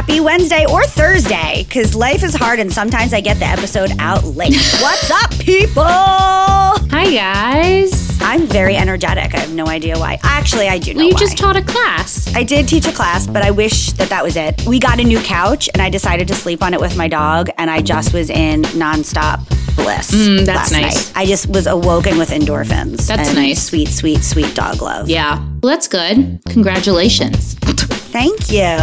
Happy Wednesday or Thursday, because life is hard and sometimes I get the episode out late. What's up, people? Hi guys. I'm very energetic. I have no idea why. Actually, I do know Well, you why. just taught a class. I did teach a class, but I wish that that was it. We got a new couch, and I decided to sleep on it with my dog, and I just was in nonstop bliss. Mm, that's nice. Night. I just was awoken with endorphins. That's nice. Sweet, sweet, sweet dog love. Yeah. Well, that's good. Congratulations. Thank you.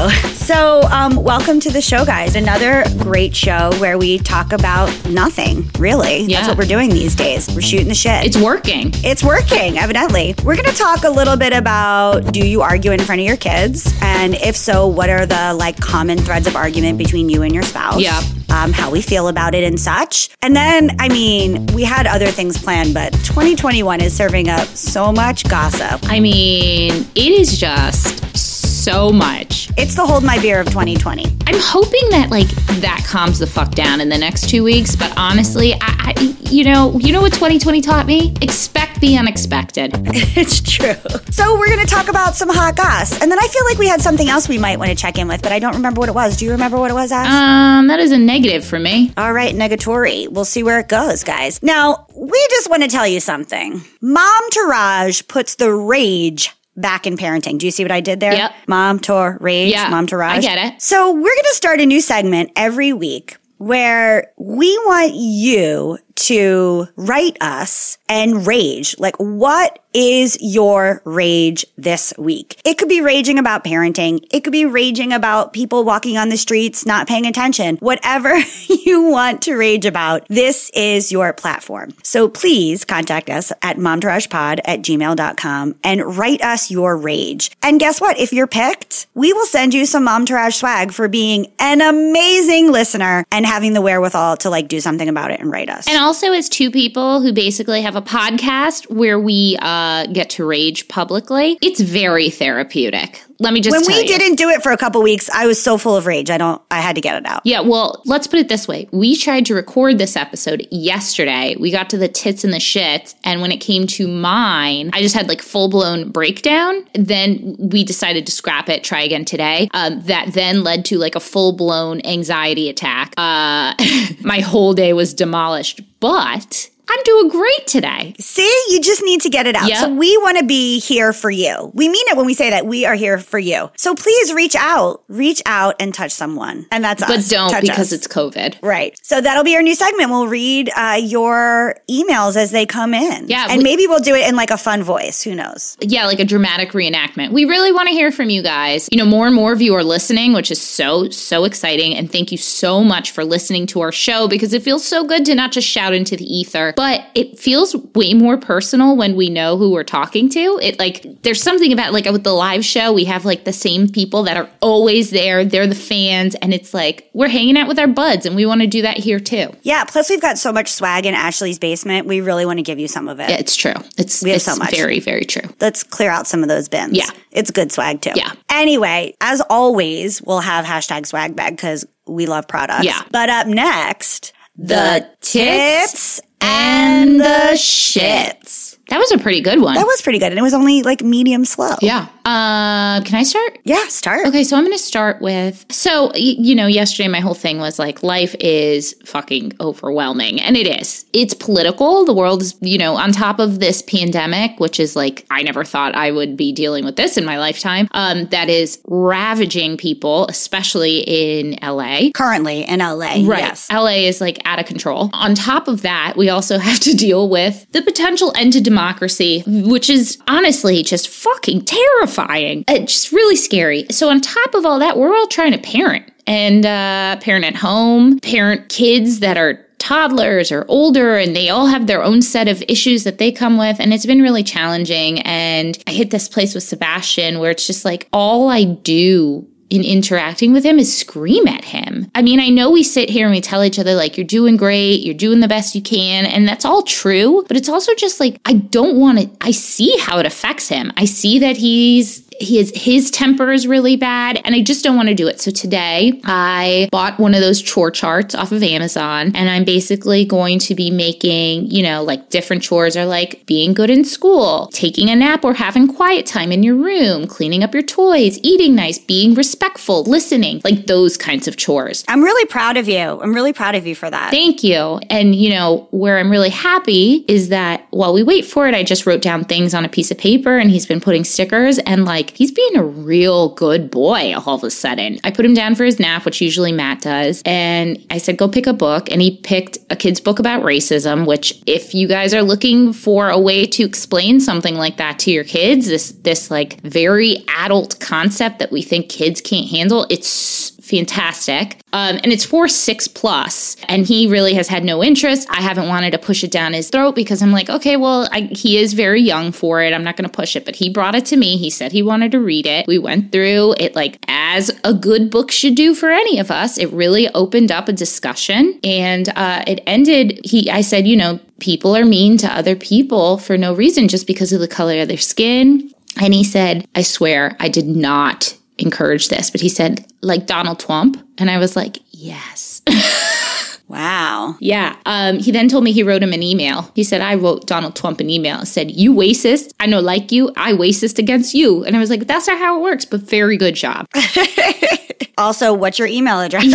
So, um, welcome to the show, guys. Another great show where we talk about nothing, really. Yeah. That's what we're doing these days. We're shooting the shit. It's working. It's working, evidently. We're going to talk a little bit about do you argue in front of your kids? And if so, what are the like common threads of argument between you and your spouse? Yeah. Um, how we feel about it and such. And then, I mean, we had other things planned, but 2021 is serving up so much gossip. I mean, it is just so much. It's the hold my beer of 2020. I'm hoping that like that calms the fuck down in the next two weeks. But honestly, I, I you know, you know what 2020 taught me? Expect the unexpected. It's true. So we're going to talk about some hot goss. And then I feel like we had something else we might want to check in with, but I don't remember what it was. Do you remember what it was, Ash? Um, that is a negative for me. All right, negatory. We'll see where it goes, guys. Now, we just want to tell you something. Mom Tourage puts the rage back in parenting. Do you see what I did there? Yep. Mom Tour Rage, Yeah, Mom to rage. I get it. So we're going to start a new segment every week where we want you to write us and rage. Like, what is your rage this week? It could be raging about parenting. It could be raging about people walking on the streets, not paying attention. Whatever you want to rage about, this is your platform. So please contact us at momtouragepod at gmail.com and write us your rage. And guess what? If you're picked, we will send you some Mom Tourage swag for being an amazing listener and having the wherewithal to like do something about it and write us. And also, as two people who basically have a podcast where we uh, get to rage publicly, it's very therapeutic. Let me just when we you. didn't do it for a couple weeks, I was so full of rage. I don't, I had to get it out. Yeah, well, let's put it this way. We tried to record this episode yesterday. We got to the tits and the shits. And when it came to mine, I just had like full blown breakdown. Then we decided to scrap it, try again today. Um, that then led to like a full blown anxiety attack. Uh, my whole day was demolished. But I'm doing great today. See, you just need to get it out. Yep. So we want to be here for you. We mean it when we say that we are here for you. So please reach out, reach out and touch someone. And that's But us. don't Touch because us. it's COVID. Right. So that'll be our new segment. We'll read uh, your emails as they come in. Yeah, And we- maybe we'll do it in like a fun voice. Who knows? yeah, like a dramatic reenactment. We really want to hear from you guys. You know, more and more of you are listening, which is so, so exciting. And thank you so much for listening to our show because it feels so good to not just shout into the ether, but it feels way more personal when we know who we're talking to. It like, there's something about like with the live show, we have like the same people that are always there. They're the fans. And it's like, we're hanging out with our buds and we want to do that here too. Yeah. Plus, we've got so much swag in Ashley's basement. We really want to give you some of it. Yeah, it's true. It's, We have it's so much. very, very true. Let's clear out some of those bins. Yeah. It's good swag too. Yeah. Anyway, as always, we'll have hashtag swag bag because we love products. Yeah. But up next, The tits and the shits. That was a pretty good one. That was pretty good. And it was only like medium slow. yeah. Uh, can I start? Yeah, start. Okay, so I'm going to start with. So, y- you know, yesterday my whole thing was like, life is fucking overwhelming. And it is. It's political. The world is, you know, on top of this pandemic, which is like, I never thought I would be dealing with this in my lifetime, um, that is ravaging people, especially in LA. Currently in LA. Right. Yes. LA is like out of control. On top of that, we also have to deal with the potential end to democracy, which is honestly just fucking terrifying. It's just really scary. So, on top of all that, we're all trying to parent and uh, parent at home, parent kids that are toddlers or older and they all have their own set of issues that they come with and it's been really challenging and I hit this place with Sebastian where it's just like all I do in interacting with him is scream at him. I mean, I know we sit here and we tell each other, like, you're doing great, you're doing the best you can, and that's all true, but it's also just like, I don't want to, I see how it affects him. I see that he's his his temper is really bad and I just don't want to do it. So today I bought one of those chore charts off of Amazon and I'm basically going to be making, you know, like different chores are like being good in school, taking a nap or having quiet time in your room, cleaning up your toys, eating nice, being respectful, listening, like those kinds of chores. I'm really proud of you. I'm really proud of you for that. Thank you. And you know, where I'm really happy is that while we wait for it, I just wrote down things on a piece of paper and he's been putting stickers and like he's being a real good boy all of a sudden. I put him down for his nap, which usually Matt does, and I said, go pick a book. And he picked a kid's book about racism, which if you guys are looking for a way to explain something like that to your kids, this this like very adult concept that we think kids can't handle, it's fantastic. Um, and it's for six plus, and he really has had no interest. I haven't wanted to push it down his throat because I'm like, okay, well, I, he is very young for it. I'm not going to push it, but he brought it to me. He said he wanted to read it. We went through it like as a good book should do for any of us. It really opened up a discussion, and uh, it ended. He, I said, you know, people are mean to other people for no reason just because of the color of their skin. And he said, I swear, I did not encourage this, but he said, like Donald Trump. And I was like, yes. Wow. Yeah. Um, he then told me he wrote him an email. He said, I wrote Donald Trump an email. said, You racist. I know like you. I racist against you. And I was like, That's not how it works, but very good job. also, what's your email address?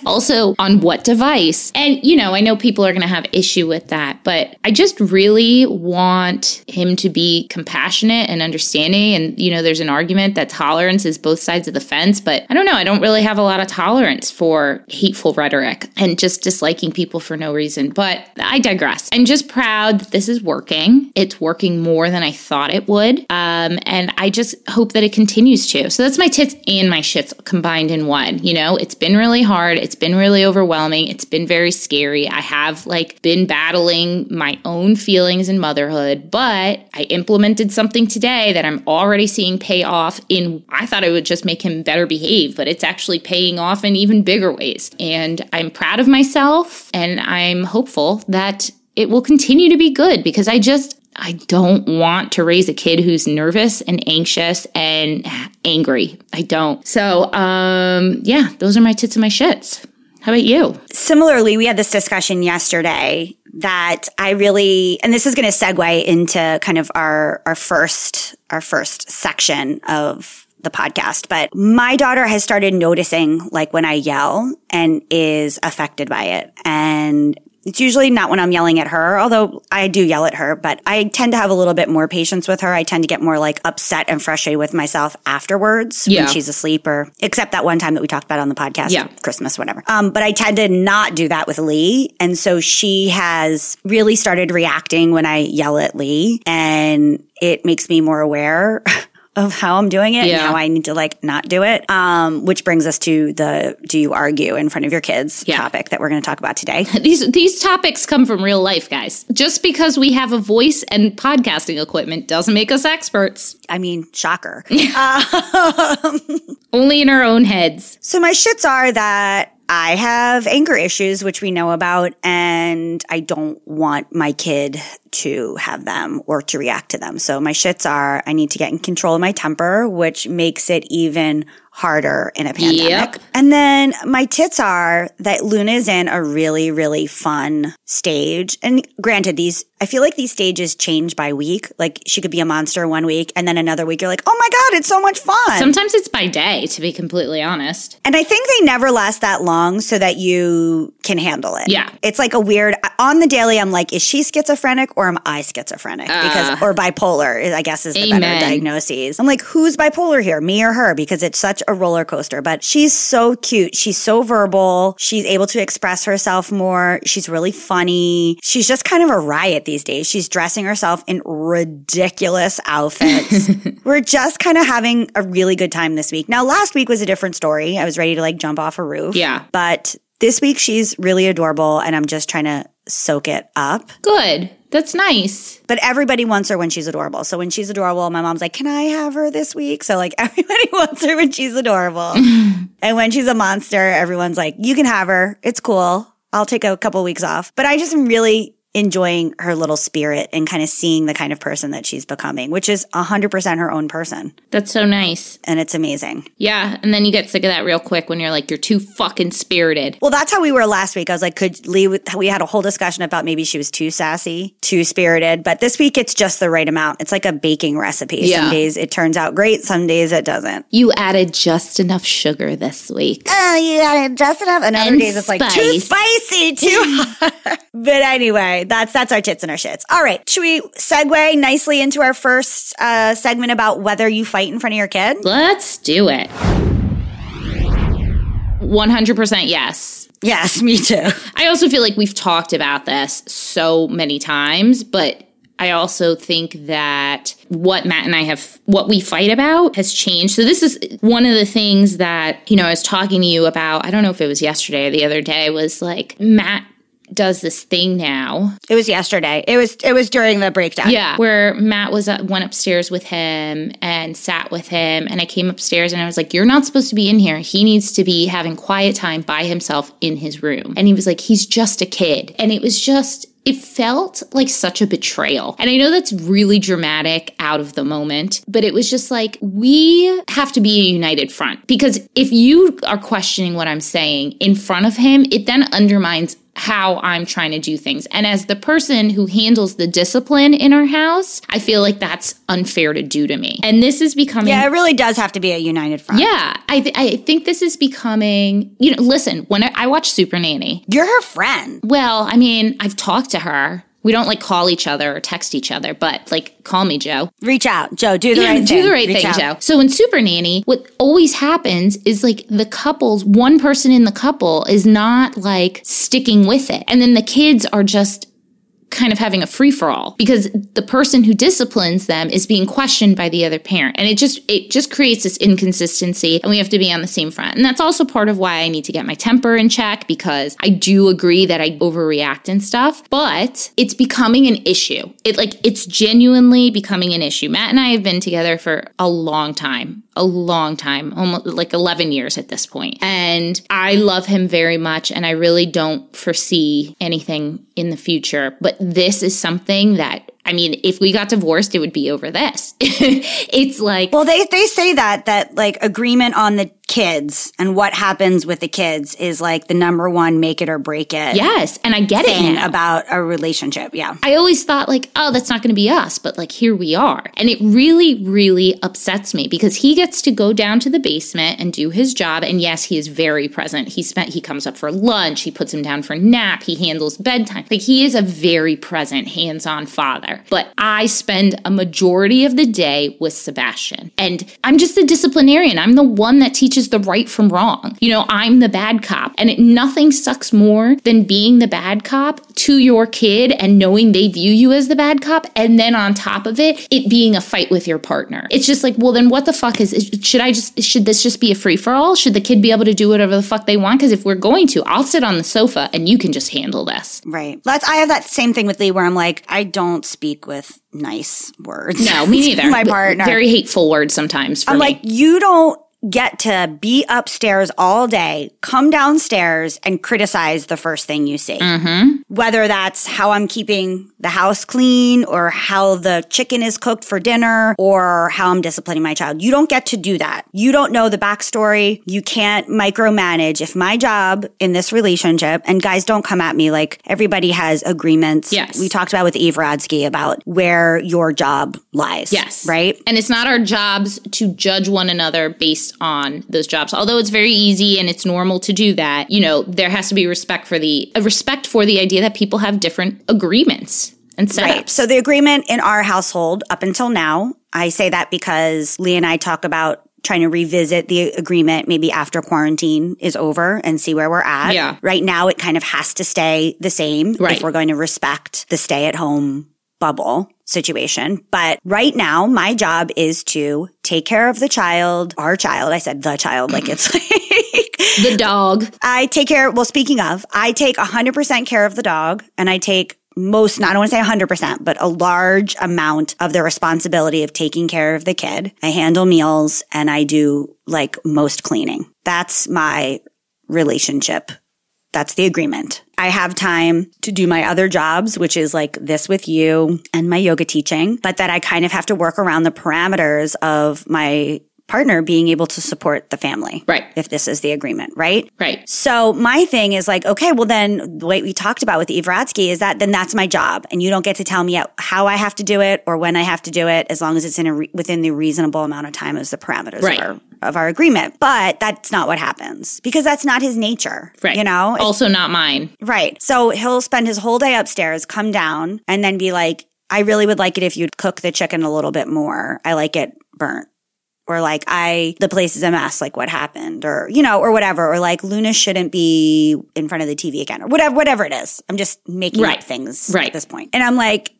also, on what device? And, you know, I know people are going to have issue with that, but I just really want him to be compassionate and understanding. And, you know, there's an argument that tolerance is both sides of the fence, but I don't know. I don't really have a lot of tolerance for hateful rhetoric and just disliking people for no reason. But I digress. I'm just proud that this is working. It's working more than I thought it would. Um, and I just hope that it continues to. So that's my tits and my shits combined in one. You know, it's been really hard. It's been really overwhelming. It's been very scary. I have like been battling my own feelings in motherhood, but I implemented something today that I'm already seeing pay off in, I thought it would just make him better behave, but it's actually paying off in even bigger ways. And I'm proud of myself and I'm hopeful that it will continue to be good because I just I don't want to raise a kid who's nervous and anxious and angry. I don't. So, um yeah, those are my tits and my shits. How about you? Similarly, we had this discussion yesterday that I really, and this is going to segue into kind of our, our first, our first section of the podcast, but my daughter has started noticing like when I yell and is affected by it. And it's usually not when I'm yelling at her, although I do yell at her, but I tend to have a little bit more patience with her. I tend to get more like upset and frustrated with myself afterwards yeah. when she's asleep or except that one time that we talked about on the podcast, yeah. Christmas, whatever. Um, but I tend to not do that with Lee. And so she has really started reacting when I yell at Lee and it makes me more aware of how I'm doing it yeah. and how I need to like not do it. Um, which brings us to the do you argue in front of your kids yeah. topic that we're going to talk about today. these these topics come from real life, guys. Just because we have a voice and podcasting equipment doesn't make us experts. I mean, shocker. um, Only in our own heads. So my shits are that I have anger issues, which we know about, and I don't want my kid to have them or to react to them. So my shits are I need to get in control of my temper, which makes it even harder in a pandemic. Yep. And then my tits are that Luna is in a really, really fun stage. And granted, these, I feel like these stages change by week. Like she could be a monster one week and then another week you're like, oh my God, it's so much fun. Sometimes it's by day, to be completely honest. And I think they never last that long so that you can handle it. Yeah. It's like a weird, on the daily, I'm like, is she schizophrenic or am I schizophrenic? Uh, because, or bipolar, I guess is the amen. better diagnoses. I'm like, who's bipolar here, me or her? Because it's such a roller coaster, but she's so cute. She's so verbal. She's able to express herself more. She's really funny. She's just kind of a riot these days. She's dressing herself in ridiculous outfits. We're just kind of having a really good time this week. Now, last week was a different story. I was ready to like jump off a roof. Yeah. But this week she's really adorable and I'm just trying to soak it up. Good. That's nice. But everybody wants her when she's adorable. So when she's adorable, my mom's like, Can I have her this week? So like everybody wants her when she's adorable. and when she's a monster, everyone's like, You can have her. It's cool. I'll take a couple weeks off. But I just am really enjoying her little spirit and kind of seeing the kind of person that she's becoming, which is 100% her own person. That's so nice. And it's amazing. Yeah. And then you get sick of that real quick when you're like, you're too fucking spirited. Well, that's how we were last week. I was like, could Lee, we had a whole discussion about maybe she was too sassy, too spirited. But this week it's just the right amount. It's like a baking recipe. Yeah. Some days it turns out great, some days it doesn't. You added just enough sugar this week. Oh, you added just enough. And other And days it's like too spicy, too hot. but anyway, that's that's our tits and our shits. All right, should we segue nicely into our first uh, segment about whether you fight in front of your kid? Let's do it. 100% yes. Yes, me too. I also feel like we've talked about this so many times, but I also think that what Matt and I have, what we fight about has changed. So, this is one of the things that, you know, I was talking to you about. I don't know if it was yesterday or the other day, was like Matt does this thing now It was yesterday. It was it was during the breakdown. Yeah, where Matt was uh, went upstairs with him and sat with him, and I came upstairs and I was like, "You're not supposed to be in here. He needs to be having quiet time by himself in his room." And he was like, "He's just a kid," and it was just. It felt like such a betrayal. And I know that's really dramatic out of the moment, but it was just like, we have to be a united front. Because if you are questioning what I'm saying in front of him, it then undermines how I'm trying to do things. And as the person who handles the discipline in our house, I feel like that's unfair to do to me. And this is becoming Yeah, it really does have to be a united front. yeah, I, th- I think this is becoming, you know, listen, when I, I watch Super Nanny, You're her friend. well, I mean, I've talked to her. We don't like call each other or text each other, but like, call me Jo. Reach out. Jo, do the Yeah, right do thing. the right Reach thing, out. Jo. So in Super Nanny, what always happens is like the couples, one person in the couple is not like sticking with it. And then the kids are just kind of having a free for all because the person who disciplines them is being questioned by the other parent. And it just it just creates this inconsistency and we have to be on the same front. And that's also part of why I need to get my temper in check because I do agree that I overreact and stuff but it's becoming an issue. It like it's genuinely becoming an issue. Matt and I have been together for a long time a long time, almost like 11 years at this point. And I love him very much and I really don't foresee anything in the future. But this is something that I mean, if we got divorced, it would be over this. it's like Well, they they say that that like agreement on the kids and what happens with the kids is like the number one make it or break it yes, and I get it about a relationship. Yeah. I always thought like, oh, that's not going to be us, but like here we are. And it really really upsets me because he gets to go down to the basement and do his job and yes, he is very present. He spent he comes up for lunch, he puts him down for nap, he handles bedtime. Like he is a very present hands-on father. But I spend a majority of the day with Sebastian. And I'm just the disciplinarian. I'm the one that teaches the right from wrong. You know, I'm the bad cop. And it, nothing sucks more than being the bad cop to your kid and knowing they view you as the bad cop. And then on top of it, it being a fight with your partner. It's just like, well, then what the fuck is, should I just, should this just be a free for all? Should the kid be able to do whatever the fuck they want? Because if we're going to, I'll sit on the sofa and you can just handle this. Right. That's I have that same thing with Lee where I'm like, I don't speak with nice words. No, me neither. My partner. Very hateful words sometimes for I'm me. like, you don't get to be upstairs all day, come downstairs and criticize the first thing you see. Mm-hmm. Whether that's how I'm keeping the house clean or how the chicken is cooked for dinner or how I'm disciplining my child. You don't get to do that. You don't know the backstory. You can't micromanage. If my job in this relationship, and guys don't come at me like everybody has agreements. Yes. We talked about with Eve Rodsky about where your job lies. Yes. Right? And it's not our jobs to judge one another based on those jobs. Although it's very easy and it's normal to do that, you know, there has to be respect for the a respect for the idea that people have different agreements and setups. Right. So the agreement in our household up until now, I say that because Lee and I talk about trying to revisit the agreement maybe after quarantine is over and see where we're at. Yeah. Right now it kind of has to stay the same Right. if we're going to respect the stay at home bubble situation. But right now my job is to take care of the child, our child. I said the child like it's like the dog. I take care, well, speaking of, I take 100% care of the dog and I take most, not I don't want to say 100%, but a large amount of the responsibility of taking care of the kid. I handle meals and I do like most cleaning. That's my relationship. That's the agreement. I have time to do my other jobs, which is like this with you and my yoga teaching, but that I kind of have to work around the parameters of my partner being able to support the family. Right. If this is the agreement, right? Right. So my thing is like, okay, well then the way we talked about with Eve Rodsky is that then that's my job. And you don't get to tell me how I have to do it or when I have to do it as long as it's in a re- within the reasonable amount of time as the parameters Right. of, our, of our agreement. But that's not what happens because that's not his nature. Right. You know? Also not mine. Right. So he'll spend his whole day upstairs, come down, and then be like, I really would like it if you'd cook the chicken a little bit more. I like it burnt. Or like, I, the place is a mess, like what happened? Or, you know, or whatever. Or like, Luna shouldn't be in front of the TV again. Or whatever, whatever it is. I'm just making Right. up things Right. at this point. And I'm like,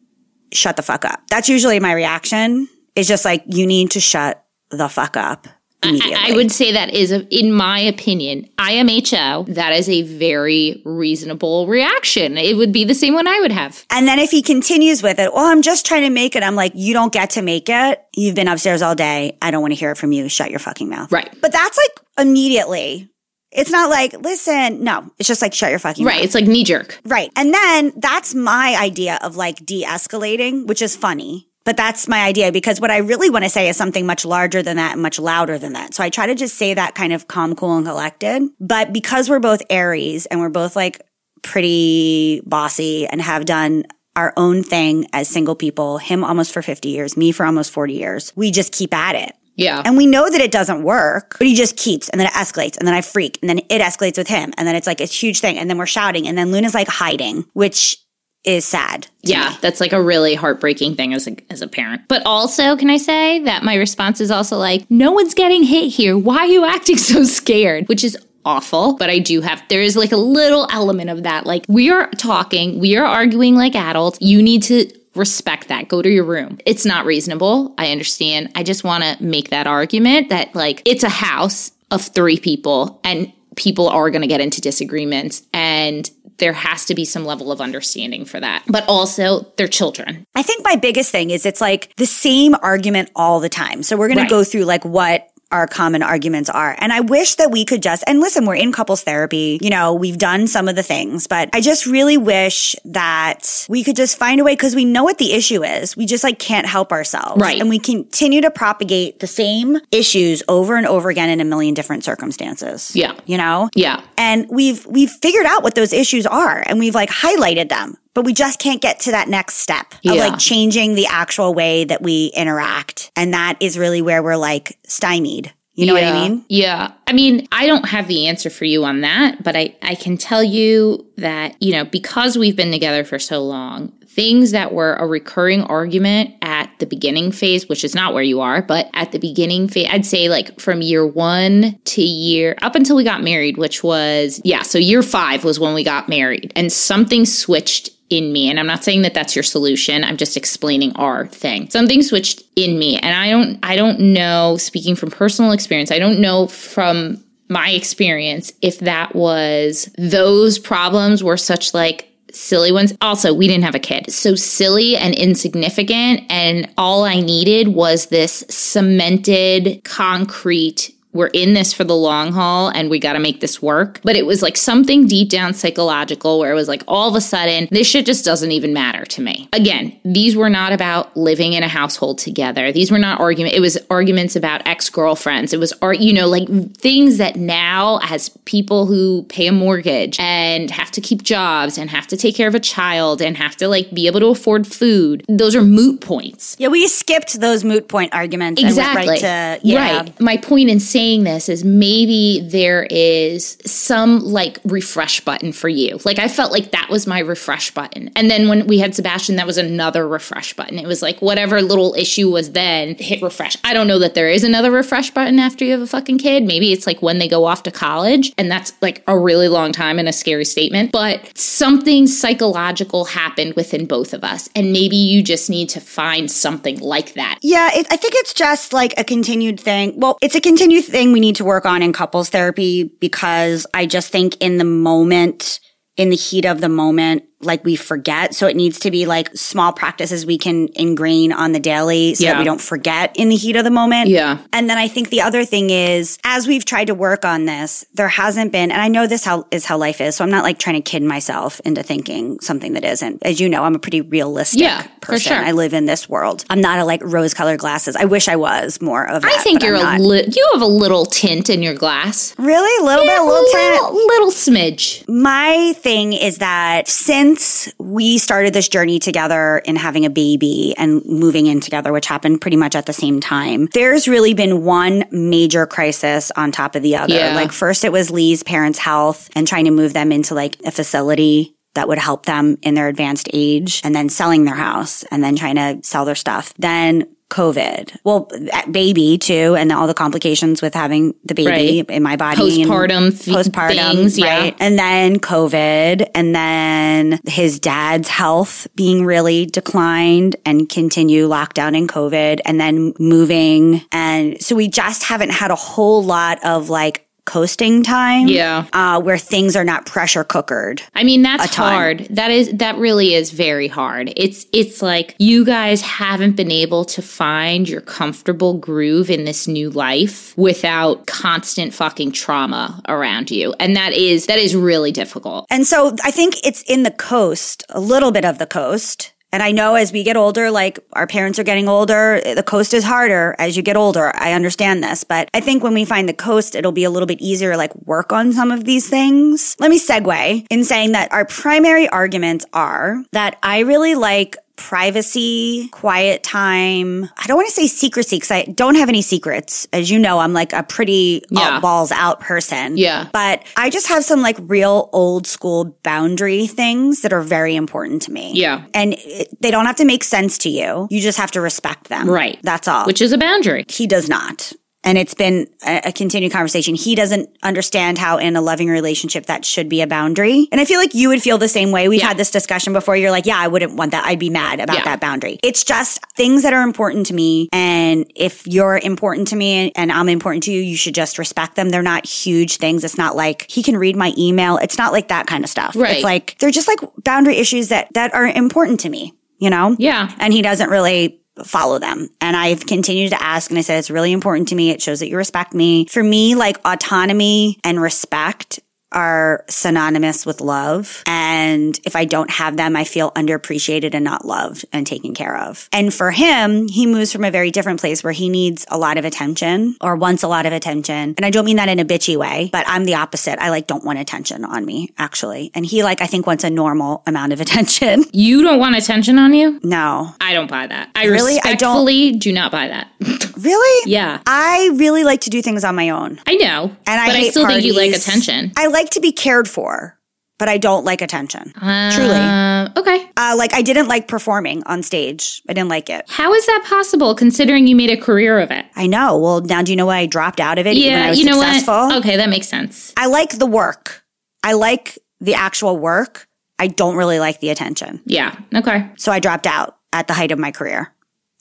shut the fuck up. That's usually my reaction. It's just like, you need to shut the fuck up. I, I would say that is, a, in my opinion, IMHO, that is a very reasonable reaction. It would be the same one I would have. And then if he continues with it, well, I'm just trying to make it. I'm like, you don't get to make it. You've been upstairs all day. I don't want to hear it from you. Shut your fucking mouth. Right. But that's like immediately. It's not like, listen, no, it's just like, shut your fucking Right. mouth. It's like knee jerk. Right. And then that's my idea of like de escalating, which is funny. But that's my idea because what I really want to say is something much larger than that and much louder than that. So I try to just say that kind of calm, cool, and collected. But because we're both Aries and we're both like pretty bossy and have done our own thing as single people, him almost for 50 years, me for almost 40 years, we just keep at it. Yeah. And we know that it doesn't work, but he just keeps and then it escalates and then I freak and then it escalates with him and then it's like a huge thing and then we're shouting and then Luna's like hiding, which is sad. Yeah, me. that's like a really heartbreaking thing as a as a parent. But also, can I say that my response is also like, no one's getting hit here. Why are you acting so scared? Which is awful, but I do have there is like a little element of that. Like we are talking, we are arguing like adults. You need to respect that. Go to your room. It's not reasonable. I understand. I just want to make that argument that like it's a house of 3 people and people are going to get into disagreements and there has to be some level of understanding for that. But also, they're children. I think my biggest thing is it's like the same argument all the time. So we're going Right. to go through like what our common arguments are. And I wish that we could just, and listen, we're in couples therapy. You know, we've done some of the things, but I just really wish that we could just find a way because we know what the issue is. We just like can't help ourselves. Right. And we continue to propagate the same issues over and over again in a million different circumstances. Yeah. You know? Yeah. And we've we've figured out what those issues are and we've like highlighted them. But we just can't get to that next step of like changing the actual way that we interact. And that is really where we're like stymied. You know what I mean? Yeah. I mean, I don't have the answer for you on that, but I, I can tell you that, you know, because we've been together for so long, things that were a recurring argument at the beginning phase, which is not where you are, but at the beginning phase, I'd say like from year one to year up until we got married, which was, yeah, so year five was when we got married, and something switched in me. And i'm not saying that that's your solution. I'm just explaining our thing. Something switched in me. And i don't i don't know speaking from personal experience i don't know from my experience if that was those problems were such like silly ones. Also we didn't have a kid. So silly and insignificant. And all i needed was this cemented concrete we're in this for the long haul and we got to make this work. But it was like something deep down psychological where it was like all of a sudden, this shit just doesn't even matter to me. Again, these were not about living in a household together. These were not argument. It was arguments about ex girlfriends. It was art, you know, like things that now as people who pay a mortgage and have to keep jobs and have to take care of a child and have to like be able to afford food, those are moot points. Yeah, we skipped those moot point arguments and Exactly. went right to yeah. Right. My point in saying this is maybe there is some like refresh button for you. Like I felt like that was my refresh button. And then when we had Sebastian, that was another refresh button. It was like whatever little issue was then, hit refresh. I don't know that there is another refresh button after you have a fucking kid. Maybe it's like when they go off to college. And that's like a really long time and a scary statement. But something psychological happened within both of us. And maybe you just need to find something like that. Yeah, it, I think it's just like a continued thing. Well, it's a continued thing we need to work on in couples therapy because I just think in the moment, in the heat of the moment, like we forget. So it needs to be like small practices we can ingrain on the daily so Yeah. that we don't forget in the heat of the moment. Yeah. And then I think the other thing is, as we've tried to work on this, there hasn't been, and I know this how is how life is. So I'm not like trying to kid myself into thinking something that isn't. As you know, I'm a pretty realistic Yeah, person. sure. I live in this world. I'm not a like rose colored glasses. I wish I was more of that. I think you're a li- you have a little tint in your glass. really a little bit, a little tint. little, little smidge. My thing is that since we started this journey together in having a baby and moving in together, which happened pretty much at the same time, there's really been one major crisis on top of the other. Yeah. Like first it was Lee's parents' health and trying to move them into like a facility that would help them in their advanced age and then selling their house and then trying to sell their stuff. Then COVID. Well, baby too, and all the complications with having the baby Right. in my body. Postpartum f- postpartum things, yeah. And then COVID, and then his dad's health being really declined and continue lockdown in COVID, and then moving. And so we just haven't had a whole lot of like coasting time. Yeah. Uh, where things are not pressure cookered. I mean, that's hard. That is that really is very hard. It's it's like you guys haven't been able to find your comfortable groove in this new life without constant fucking trauma around you. And that is that is really difficult. And so I think it's in the coast, a little bit of the coast. And I know as we get older, like our parents are getting older, the coast is harder as you get older. I understand this, but I think when we find the coast, it'll be a little bit easier to like work on some of these things. Let me segue in saying that our primary arguments are that I really like privacy, quiet time. I don't want to say secrecy because I don't have any secrets. As you know, I'm like a pretty Yeah. all balls out person. Yeah. But I just have some like real old school boundary things that are very important to me. Yeah. And it, they don't have to make sense to you. You just have to respect them. Right. That's all. Which is a boundary. he does not. And it's been a, a continued conversation. He doesn't understand how in a loving relationship that should be a boundary. And I feel like you would feel the same way. We've Yeah. had this discussion before. You're like, yeah, I wouldn't want that. I'd be mad about Yeah. that boundary. It's just things that are important to me. And if you're important to me and I'm important to you, you should just respect them. They're not huge things. It's not like he can read my email. It's not like that kind of stuff. Right. It's like they're just like boundary issues that that are important to me, you know? Yeah. and he doesn't really follow them. And I've continued to ask and I said, it's really important to me. It shows that you respect me. For me, like autonomy and respect are synonymous with love. And if I don't have them, I feel underappreciated and not loved and taken care of. And for him, he moves from a very different place where he needs a lot of attention or wants a lot of attention. And I don't mean that in a bitchy way, but I'm the opposite. I like don't want attention on me, actually. And he like, I think wants a normal amount of attention. You don't want attention on you? no. I don't buy that. I Really? I don't- respectfully do not buy that. Really? yeah. I really like to do things on my own. I know. And I but I still think you like attention. I like to be cared for, but I don't like attention. Truly. Uh, okay. Uh, like I didn't like performing on stage. I didn't like it. How is that possible considering you made a career of it? I know. Well, now do you know why I dropped out of it? Yeah, was you know successful? what? Okay, that makes sense. I like the work. I like the actual work. I don't really like the attention. Yeah. Okay. So I dropped out at the height of my career.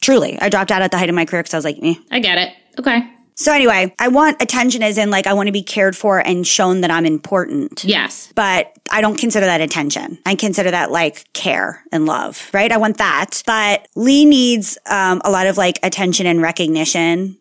Truly, I dropped out at the height of my career because I was like, eh. I get it. Okay. So anyway, I want attention as in like I want to be cared for and shown that I'm important. Yes. but I don't consider that attention. I consider that like care and love, right? I want that. But Lee needs um, a lot of like attention and recognition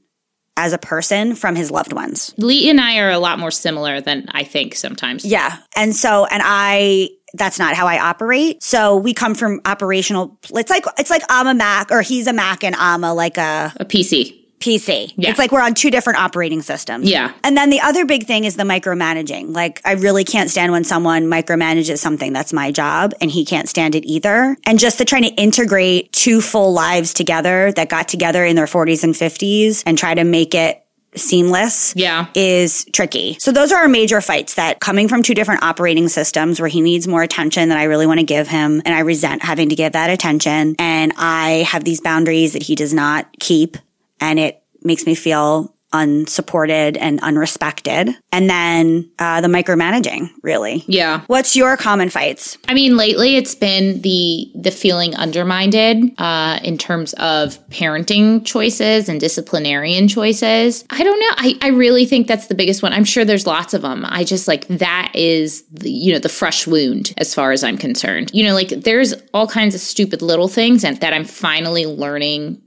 as a person from his loved ones. Lee and I are a lot more similar than I think sometimes. Yeah. And so, and I, that's not how I operate. So we come from operational, it's like, it's like I'm a Mac or he's a Mac and I'm a like a A PC. PC. Yeah. It's like we're on two different operating systems. Yeah. And then the other big thing is the micromanaging. Like, I really can't stand when someone micromanages something that's my job and he can't stand it either. And just the trying to integrate two full lives together that got together in their 40s and 50s and try to make it seamless Yeah. is tricky. So those are our major fights that coming from two different operating systems where he needs more attention than I really want to give him and I resent having to give that attention and I have these boundaries that he does not keep and it makes me feel unsupported and unrespected. And then uh, the micromanaging, really. Yeah. What's your common fights? I mean, lately it's been the the feeling undermined uh, in terms of parenting choices and disciplinarian choices. I don't know. I, I really think that's the biggest one. I'm sure there's lots of them. I just like that is the, you know the fresh wound as far as I'm concerned. You know, like there's all kinds of stupid little things and that I'm finally learning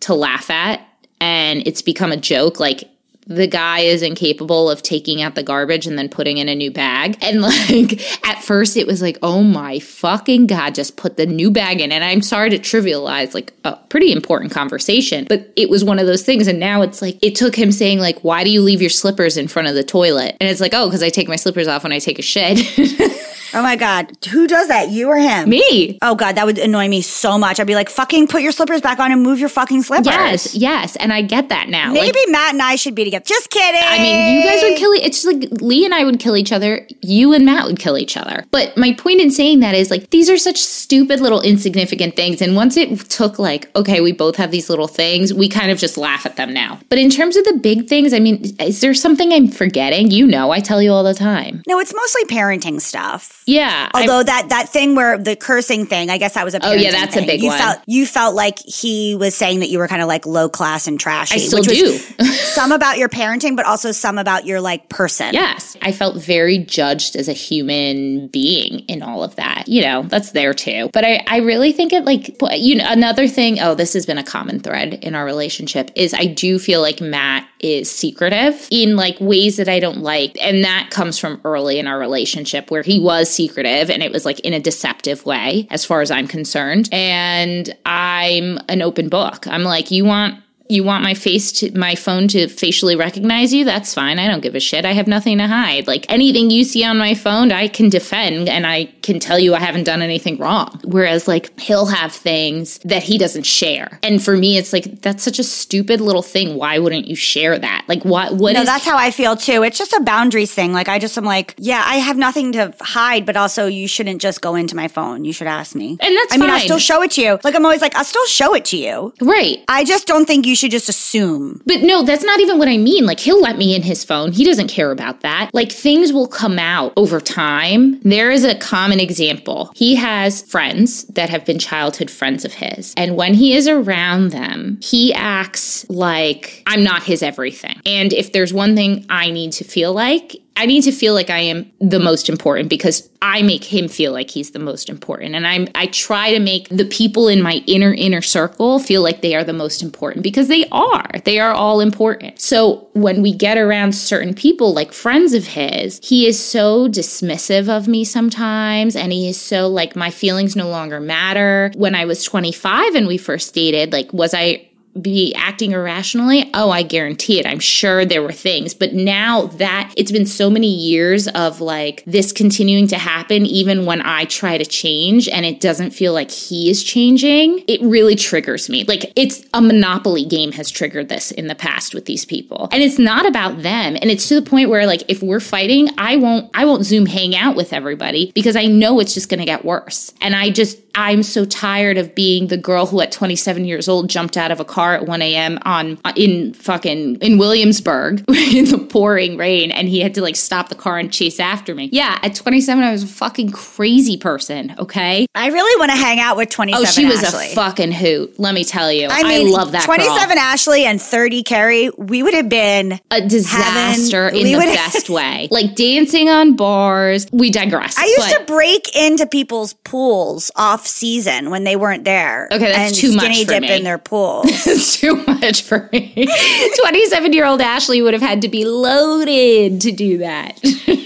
to laugh at and it's become a joke like the guy is incapable of taking out the garbage and then putting in a new bag. And like at first it was like, oh my fucking God, just put the new bag in. And I'm sorry to trivialize like a pretty important conversation, but it was one of those things. And now it's like, it took him saying like, why do you leave your slippers in front of the toilet? And it's like, oh, because I take my slippers off when I take a shit. Oh my God. Who does that? You or him? Me. Oh God, that would annoy me so much. I'd be like, fucking put your slippers back on and move your fucking slippers. Yes, yes. And I get that now. Maybe Like, Matt and I should be together. Just kidding. I mean, you guys would kill it's just like Lee and I would kill each other, you and Matt would kill each other. But my point in saying that is like these are such stupid little insignificant things and once it took like okay, we both have these little things, we kind of just laugh at them now. But in terms of the big things, I mean, is there something I'm forgetting? You know, I tell you all the time. No, it's mostly parenting stuff. Yeah. I- Although that that thing where the cursing thing, I guess that was a Oh, yeah, that's a big you one. Felt, you felt like he was saying that you were kind of like low class and trashy. I still which do. Was some about your parenting, but also some about your like person. Yes, I felt very judged as a human being in all of that. You know, that's there too. But I, I really think it like, you know, another thing, oh, this has been a common thread in our relationship is I do feel like Matt is secretive in like ways that I don't like. And that comes from early in our relationship where he was secretive and it was like in a deceptive way, as far as I'm concerned. And I'm an open book. I'm like, you want you want my face to my phone to facially recognize you that's fine i don't give a shit i have nothing to hide like anything you see on my phone i can defend and i can tell you i haven't done anything wrong whereas like he'll have things that he doesn't share and for me it's like that's such a stupid little thing why wouldn't you share that like what what No, is- that's how I feel too. It's just a boundaries thing. Like I just am like, yeah, I have nothing to hide, but also you shouldn't just go into my phone. You should ask me. And that's I mean, I'll still show it to you. Like I'm always like, I'll still show it to you. right I just don't think you should just assume. But no, that's not even what I mean. Like, he'll let me in his phone. He doesn't care about that. Like, things will come out over time. There is a common example. He has friends that have been childhood friends of his. And when he is around them, he acts like I'm not his everything. And if there's one thing I need to feel like, I need to feel like I am the most important because I make him feel like he's the most important. And I'm I try to make the people in my inner inner circle feel like they are the most important because they are. They are all important. So when we get around certain people like friends of his, he is so dismissive of me sometimes and he is so like my feelings no longer matter. When I was 25 and we first dated, like was I be acting irrationally? Oh, I guarantee it. I'm sure there were things. But now that it's been so many years of like this continuing to happen, even when I try to change and it doesn't feel like he is changing, it really triggers me. Like it's a monopoly game has triggered this in the past with these people. And it's not about them. And it's to the point where like if we're fighting, I won't I won't zoom hang out with everybody because I know it's just gonna get worse. And I just I'm so tired of being the girl who at 27 years old jumped out of a car at 1 a.m. on uh, in fucking in Williamsburg in the pouring rain and he had to like stop the car and chase after me. Yeah, at 27 I was a fucking crazy person, okay? I really want to hang out with 27 Oh, she was Ashley. a fucking hoot. Let me tell you. I mean, love that 27 girl. Ashley and 30 Carrie, we would have been. A disaster Heaven. in the best way. Like dancing on bars. We digress. I used but- to break into people's pools off season when they weren't there. Okay, that's and too much skinny dip me. in their pool. It's too much for me. 27 year old Ashley would have had to be loaded to do that,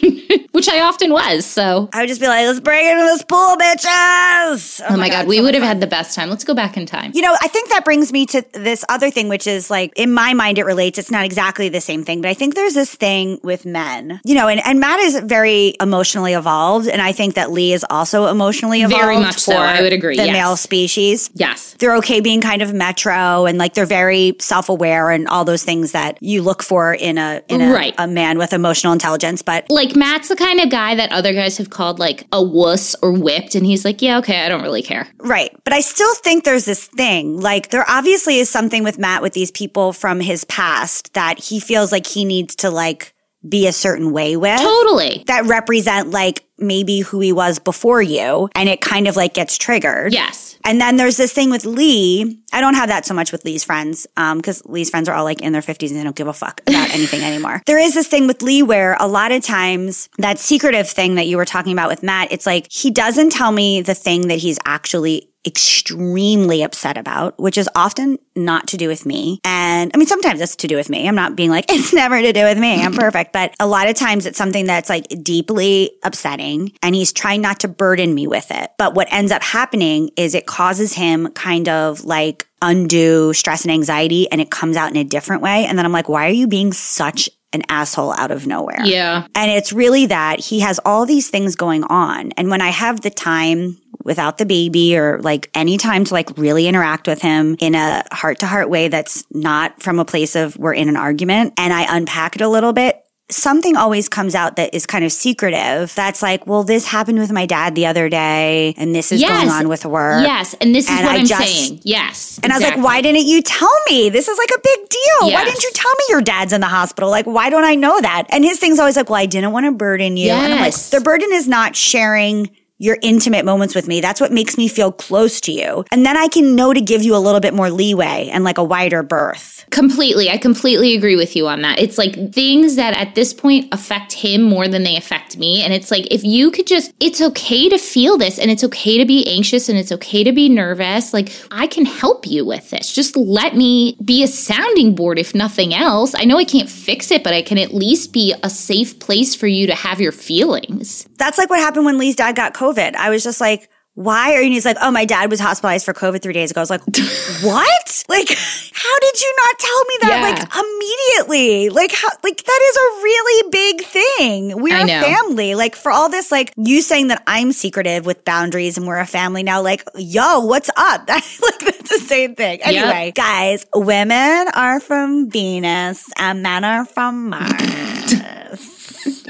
which I often was. So, I would just be like, let's break into this pool, bitches. oh, oh my God, we would have had the best time. Let's go back in time. You know, I think that brings me to this other thing, which is like, in my mind, it relates. It's not exactly the same thing, but I think there's this thing with men, you know, and, and Matt is very emotionally evolved. And I think that Lee is also emotionally evolved. Very much so. I would agree, The yes. male species. Yes. They're okay being kind of metro and like they're very self aware and all those things that you look for in a, in a, Right. a man with emotional intelligence. But Like Matt's the kind kind of guy that other guys have called like a wuss or whipped. And he's like, yeah, okay, I don't really care. Right. But I still think there's this thing. Like, there obviously is something with Matt with these people from his past that he feels like he needs to, like, be a certain way with. Totally. That represent, like, maybe who he was before you. And it kind of, like, gets triggered. Yes. And then there's this thing with Lee. I don't have that so much with Lee's friends, um, because Lee's friends are all like in their 50s and they don't give a fuck about anything anymore. There is this thing with Lee where a lot of times that secretive thing that you were talking about with Matt, it's like he doesn't tell me the thing that he's actually extremely upset about, which is often not to do with me. And I mean, sometimes it's to do with me. I'm not being like, it's never to do with me. I'm perfect. But a lot of times it's something that's like deeply upsetting and he's trying not to burden me with it. But what ends up happening is it causes him kind of like undue stress and anxiety and it comes out in a different way. And then I'm like, why are you being such an asshole out of nowhere. Yeah. And it's really that he has all these things going on. And when I have the time without the baby or like any time to like really interact with him in a heart to heart way that's not from a place of we're in an argument and I unpack it a little bit, something always comes out that is kind of secretive. That's like, well, this happened with my dad the other day, and this is Yes. going on with work. Yes. And this is And what I I'm just- saying. Yes. And I was like, why didn't you tell me? This is like a big deal. Why didn't you tell me your dad's in the hospital? Like, why don't I know that? And his thing's always like, well, I didn't want to burden you. And I'm like, Yes. the burden is not sharing your intimate moments with me. That's what makes me feel close to you. And then I can know to give you a little bit more leeway and like a wider berth. Completely. I completely agree with you on that. It's like things that at this point affect him more than they affect me. And it's like, if you could just, it's okay to feel this and it's okay to be anxious and it's okay to be nervous. Like, I can help you with this. Just let me be a sounding board, if nothing else. I know I can't fix it, but I can at least be a safe place for you to have your feelings. That's like what happened when Lee's dad got COVID. I was just like, why are you? And he's like, oh, my dad was hospitalized for COVID three days ago. I was like, what? Like, how did you not tell me that? Yeah. Like immediately? Like, how? Like that is a really big thing. We're a family. Like for all this, like you saying that I'm secretive with boundaries and we're a family now. Like, yo, what's up? Like that's the same thing. Anyway, guys, women are from Venus and men are from Mars.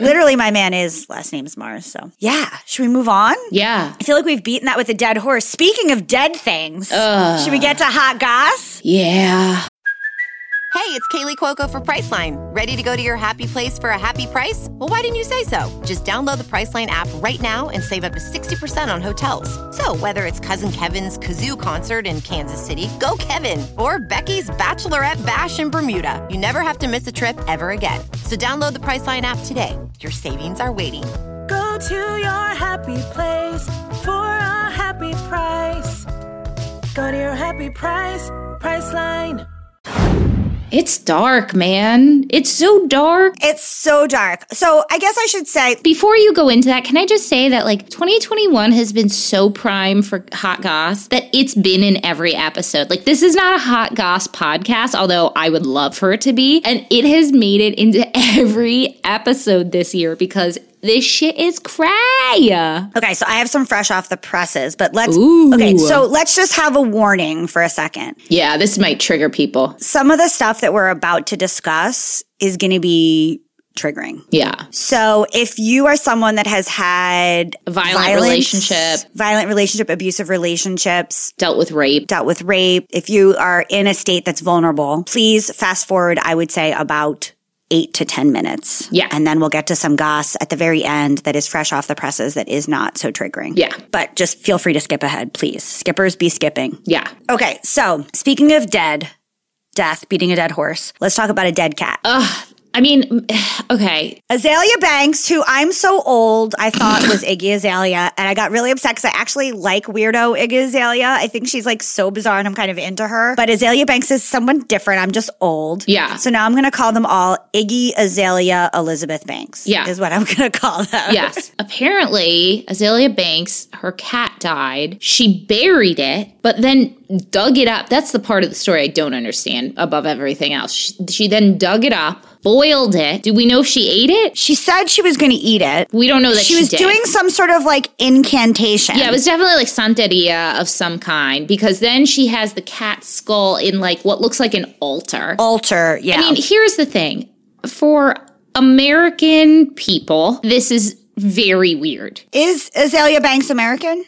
Literally, my man is last name is Mars. So yeah, should we move on? Yeah. I feel like we've beaten that with a dead horse. Speaking of dead things, should we get to hot goss? Yeah. Hey, it's Kaley Cuoco for Priceline. Ready to go to your happy place for a happy price? Well, why didn't you say so? Just download the Priceline app right now and save up to 60% on hotels. So, whether it's Cousin Kevin's Kazoo concert in Kansas City, go Kevin, or Becky's Bachelorette Bash in Bermuda, you never have to miss a trip ever again. So, download the Priceline app today. Your savings are waiting. Go to your happy place for a happy price. Go to your happy price, Priceline. It's dark, man. It's so dark. It's so dark. So I guess I should say, Before you go into that, can I just say that like 2021 has been so prime for hot goss that it's been in every episode. Like this is not a hot goss podcast, although I would love for it to be, and it has made it into every episode this year because this shit is cray. okay, so I have some fresh off the presses, but let's, Ooh. okay, so let's just have a warning for a second. Yeah, this might trigger people. Some of the stuff that we're about to discuss is going to be triggering. Yeah. So if you are someone that has had A violent violence, relationship. violent relationship, abusive relationships, Dealt with rape. dealt with rape, if you are in a state that's vulnerable, please fast forward, I would say about eight to 10 minutes. Yeah. And then we'll get to some goss at the very end that is fresh off the presses that is not so triggering. Yeah. But just feel free to skip ahead, please. Skippers be skipping. Yeah. Okay. So speaking of dead, death, beating a dead horse, let's talk about a dead cat. I mean, okay. Azealia Banks, who I'm so old, I thought was Iggy Azalea. And I got really upset because I actually like weirdo Iggy Azalea. I think she's like so bizarre and I'm kind of into her. But Azealia Banks is someone different. I'm just old. Yeah. So now I'm going to call them all Iggy Azalea Elizabeth Banks. Yeah. Is what I'm going to call them. Yes. Apparently, Azealia Banks, her cat died. She buried it, but then dug it up. That's the part of the story I don't understand above everything else. She, she then dug it up, boiled it. Do we know if she ate it? She said she was going to eat it. We don't know that She she, was did. doing some sort of like incantation. Yeah, it was definitely like Santeria of some kind because then she has the cat skull in like what looks like an altar. altar. Yeah. I mean, here's the thing for American people, this is very weird. Is Azealia Banks American?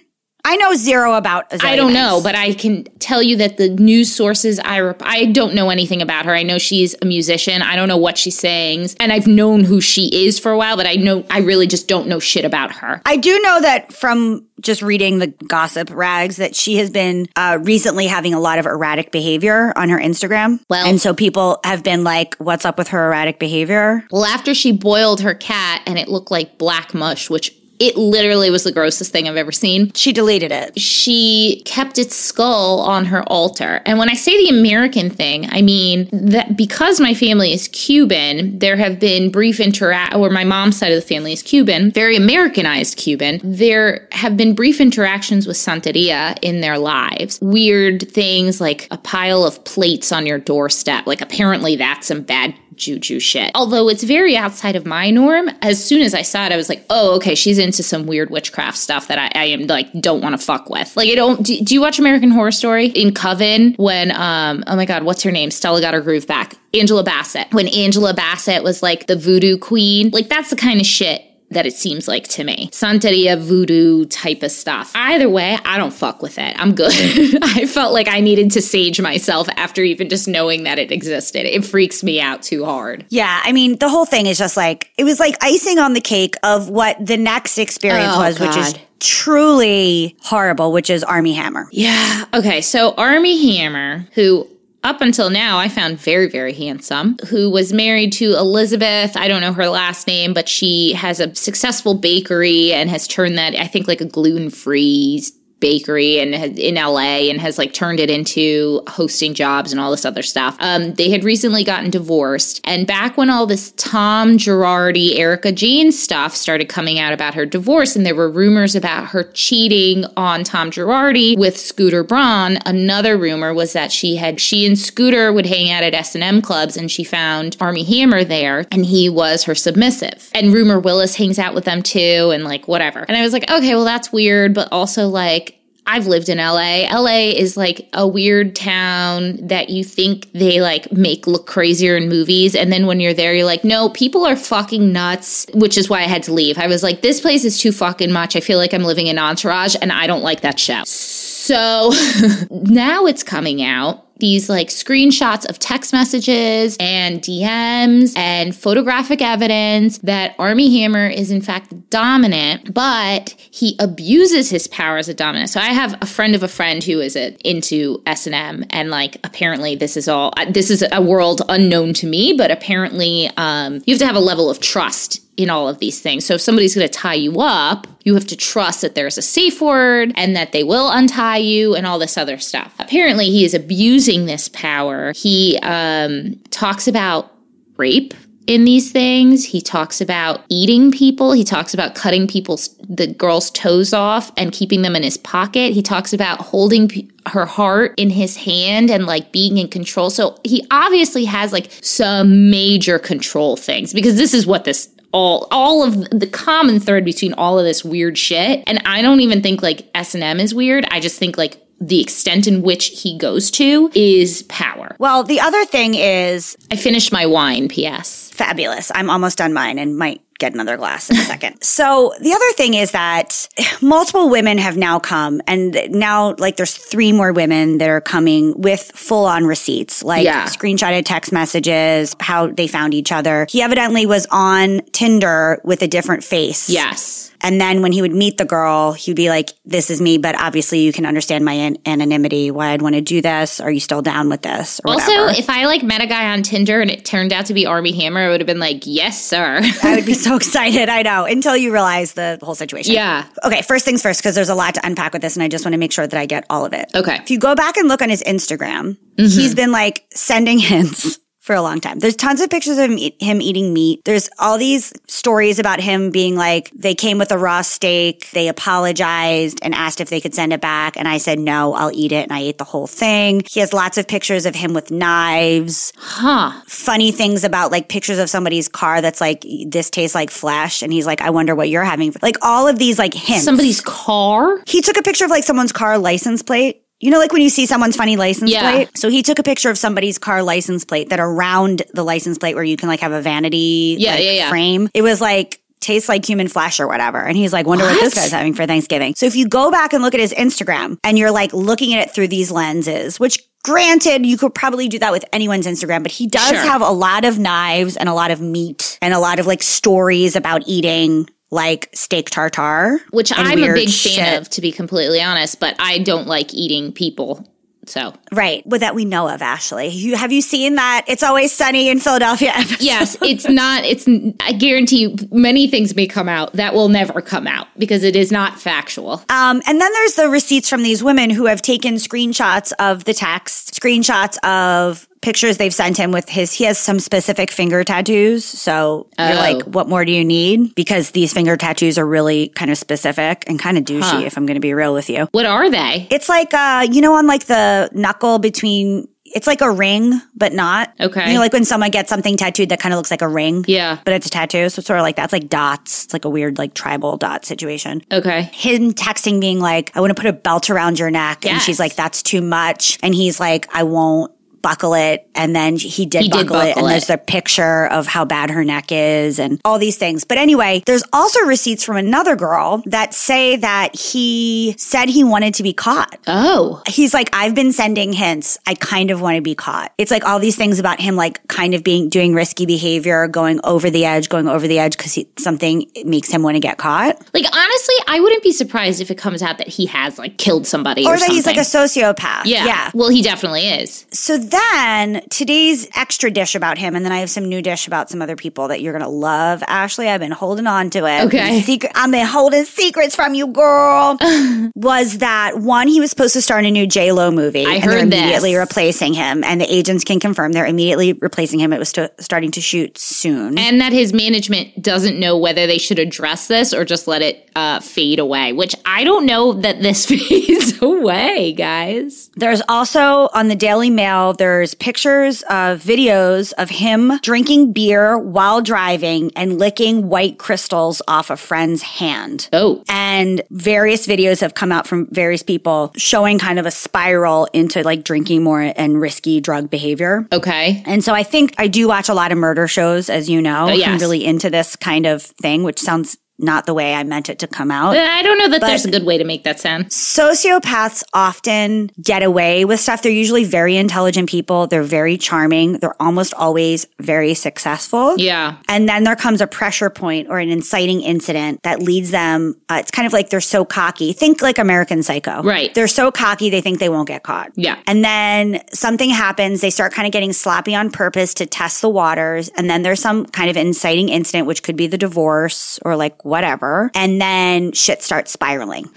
I know zero about Azealia I don't know, but I can tell you that the news sources I rep- I don't know anything about her. I know she's a musician. I don't know what she sings, and I've known who she is for a while, but I know I really just don't know shit about her. I do know that from just reading the gossip rags that she has been uh, recently having a lot of erratic behavior on her Instagram. Well- and so people have been like, "What's up with her erratic behavior?" Well, after she boiled her cat and it looked like black mush, which it literally was the grossest thing I've ever seen. She deleted it. she kept its skull on her altar. And when I say the American thing, I mean that because my family is Cuban, there have been brief interact or my mom's side of the family is Cuban, very Americanized Cuban. There have been brief interactions with Santeria in their lives. Weird things like a pile of plates on your doorstep. Like apparently that's some bad juju shit. Although it's very outside of my norm, as soon as I saw it, I was like, oh, okay, she's into some weird witchcraft stuff that I, I am like, don't want to fuck with. Like, I don't, do, do you watch American Horror Story? In Coven, when, um, oh my God, what's her name? Stella got her groove back. Angela Bassett. When Angela Bassett was like the voodoo queen, like that's the kind of shit that it seems like to me. Santeria voodoo type of stuff. Either way, I don't fuck with it. I'm good. I felt like I needed to sage myself after even just knowing that it existed. It freaks me out too hard. Yeah, I mean, the whole thing is just like it was like icing on the cake of what the next experience Oh, was, which is truly horrible, which is Armie Hammer. Yeah. Okay. So Armie Hammer, who up until now I found very, very handsome, who was married to Elizabeth. I don't know her last name, but she has a successful bakery and has turned that, I think, like a gluten free bakery and in LA and has like turned it into hosting jobs and all this other stuff. Um, they had recently gotten divorced, and back when all this Tom Girardi, Erika Jayne stuff started coming out about her divorce, and there were rumors about her cheating on Tom Girardi with Scooter Braun. Another rumor was that she had she and Scooter would hang out at S and M clubs, and she found Armie Hammer there, and he was her submissive. And Rumer Willis hangs out with them too, and like whatever. And I was like, okay, well that's weird, but also like I've lived in LA. LA is like a weird town that you think they like make look crazier in movies. And then when you're there, you're like, no, people are fucking nuts, which is why I had to leave. I was like, this place is too fucking much. I feel like I'm living in Entourage and I don't like that show. So now it's coming out. These like screenshots of text messages and DMs and photographic evidence that Armie Hammer is in fact dominant, but he abuses his power as a dominant. So I have a friend of a friend who is a, into S and M, and like apparently this is all this is a world unknown to me, but apparently um, you have to have a level of trust in all of these things. So if somebody's going to tie you up, you have to trust that there's a safe word and that they will untie you and all this other stuff. Apparently, he is abusing this power. He um, talks about rape in these things. He talks about eating people. He talks about cutting people's the girl's toes off and keeping them in his pocket. He talks about holding her heart in his hand and like being in control. So he obviously has like some major control things because this is what this all all of the common thread between all of this weird shit. And I don't even think like S&M is weird. I just think like the extent in which he goes to is power. Well, the other thing is I finished my wine, PS. Fabulous. I'm almost done mine and might get another glass in a second. so the other thing is that multiple women have now come and now like there's three more women that are coming with full on receipts, like Yeah. screenshotted text messages, how they found each other. He evidently was on Tinder with a different face. Yes. And then when he would meet the girl, he'd be like, this is me, but obviously you can understand my an- anonymity, why I'd want to do this. Are you still down with this? Or Also, whatever. if I like met a guy on Tinder and it turned out to be Armie Hammer, I would have been like, "Yes, sir." I would be so excited. I know until you realize the whole situation. Yeah. Okay. First things first, because there's a lot to unpack with this, and I just want to make sure that I get all of it. Okay. If you go back and look on his Instagram, Mm-hmm. he's been like sending hints for a long time. There's tons of pictures of him, eat- him eating meat. There's all these stories about him being like, they came with a raw steak. They apologized and asked if they could send it back. And I said, no, I'll eat it. And I ate the whole thing. He has lots of pictures of him with knives Huh. funny things about like pictures of somebody's car that's like this tastes like flesh and he's like i wonder what you're having like all of these like hints Somebody's car? he took a picture of like someone's car license plate you know like when you see someone's funny license Yeah. plate so he took a picture of somebody's car license plate that around the license plate where you can like have a vanity Yeah, like, yeah, yeah. frame it was like tastes like human flesh or whatever. And he's like, wonder what, this guy's having for Thanksgiving. So if you go back and look at his Instagram and you're like looking at it through these lenses, which granted, you could probably do that with anyone's Instagram, but he does Sure. have a lot of knives and a lot of meat and a lot of like stories about eating like steak tartare. which I'm a big shit. fan of, to be completely honest. But I don't like eating people. So Right. Well, that we know of, Ashley. You, have you seen that It's Always Sunny in Philadelphia episode? yes, it's not. It's. I guarantee you, many things may come out that will never come out because it is not factual. Um, and then there's the receipts from these women who have taken screenshots of the text, screenshots of pictures they've sent him with his, he has some specific finger tattoos. So you're Oh. like, what more do you need? Because these finger tattoos are really kind of specific and kind of douchey, if I'm going to be real with you. What are they? It's like, uh, you know, on like the knuckle between, it's like a ring, but not. Okay. You know, like when someone gets something tattooed that kind of looks like a ring. Yeah. But it's a tattoo. So it's sort of like, that's like dots. It's like a weird, like tribal dot situation Okay. him texting being like, I want to put a belt around your neck. And she's like, that's too much. And he's like, I won't buckle it. And then he did, He did buckle, it. buckle And there's a picture of how bad her neck is and all these things. But anyway, there's also receipts from another girl that say that he said he wanted to be caught. Oh. He's like, I've been sending hints. I kind of want to be caught. It's like all these things about him, like kind of being doing risky behavior, going over the edge, going over the edge because something makes him want to get caught. Like honestly, I wouldn't be surprised if it comes out that he has like killed somebody or, or that he's like a sociopath. yeah. Yeah. Well, he definitely is. So then today's extra dish about him, and then I have some new dish about some other people that you're gonna love. Ashley, I've been holding on to it. Okay. Secret I've been holding secrets from you, girl. was that one he was supposed to star in a new J Lo movie. I and they're heard this. immediately replacing him, and the agents can confirm they're immediately replacing him. It was to, starting to shoot soon. And that his management doesn't know whether they should address this or just let it uh, fade away, which I don't know that this fades away, guys. There's also on the Daily Mail, there's pictures of videos of him drinking beer while driving and licking white crystals off a friend's hand. Oh. And various videos have come out from various people showing kind of a spiral into like drinking more and risky drug behavior. Okay. And so I think I do watch a lot of murder shows, as you know. Oh, I'm really into this kind of thing, which sounds not the way I meant it to come out. I don't know that there's a good way to make that sound. Sociopaths often get away with stuff. They're usually very intelligent people. They're very charming. They're almost always very successful. Yeah. And then there comes a pressure point or an inciting incident that leads them. Uh, it's kind of like they're so cocky. Think like American Psycho. Right. They're so cocky they think they won't get caught. Yeah. And then something happens. They start kind of getting sloppy on purpose to test the waters. And then there's some kind of inciting incident, which could be the divorce or like whatever. And then shit starts spiraling.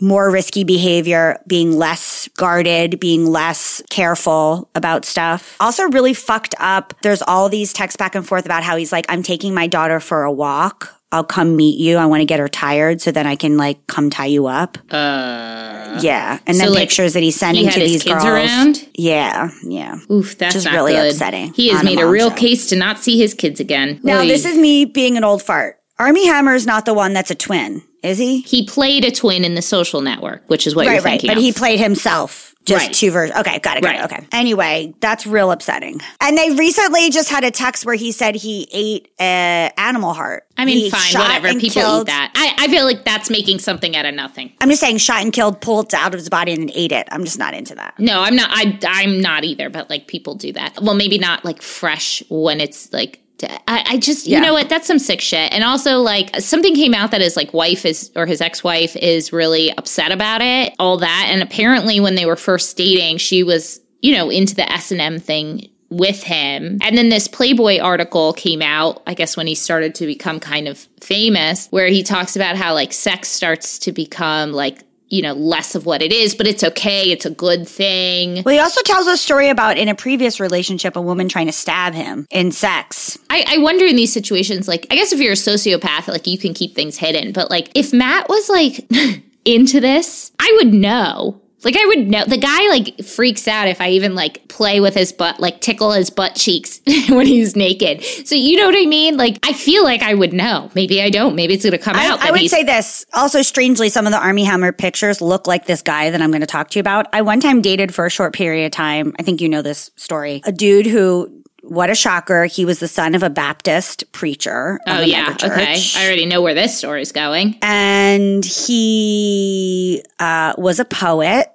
More risky behavior, being less guarded, being less careful about stuff. Also, really fucked up. There's all these texts back and forth about how he's like, I'm taking my daughter for a walk. I'll come meet you. I want to get her tired so then I can like come tie you up. Uh, yeah. And then so, like, pictures that he's sending he to these girls. around? Yeah. Yeah. Oof, that's Just not really good. upsetting He has made a real show. case to not see his kids again. Now, Oy. this is me being an old fart. Armie Hammer is not the one that's a twin, is he? he played a twin in the social network, which is what you're right, right. thinking But of. he played himself. Just Right. two versions. Okay, got it, got Right. it. Okay. Anyway, that's real upsetting. And they recently just had a text where he said he ate a animal heart. I mean, He fine, whatever. People killed- eat that. I, I feel like that's making something out of nothing. I'm just saying, shot and killed, pulled out of his body, and then ate it. I'm just not into that. No, I'm not. I, I'm not either. But like people do that. Well, maybe not like fresh when it's like. I, I just, you know what? That's some sick shit. And also, like, something came out that his like wife is or his ex wife is really upset about it. All that, and apparently, when they were first dating, she was, you know, into the S and M thing with him. And then this Playboy article came out, I guess when he started to become kind of famous, where he talks about how like sex starts to become like, you know, less of what it is, but it's okay. It's a good thing. Well, he also tells a story about in a previous relationship, a woman trying to stab him in sex. I, I wonder in these situations, like, I guess if you're a sociopath, like, you can keep things hidden. But, like, if Matt was, like, into this, I would know. Like, I would know. The guy, like, freaks out if I even, like, play with his butt, like, tickle his butt cheeks when he's naked. So, you know what I mean? Like, I feel like I would know. Maybe I don't. Maybe it's going to come I, out. I would say this. Also, strangely, some of the Armie Hammer pictures look like this guy that I'm going to talk to you about. I one time dated for a short period of time. I think you know this story. A dude who what a shocker. He was the son of a Baptist preacher. Oh yeah, okay. I already know where this story's going. And he uh, was a poet.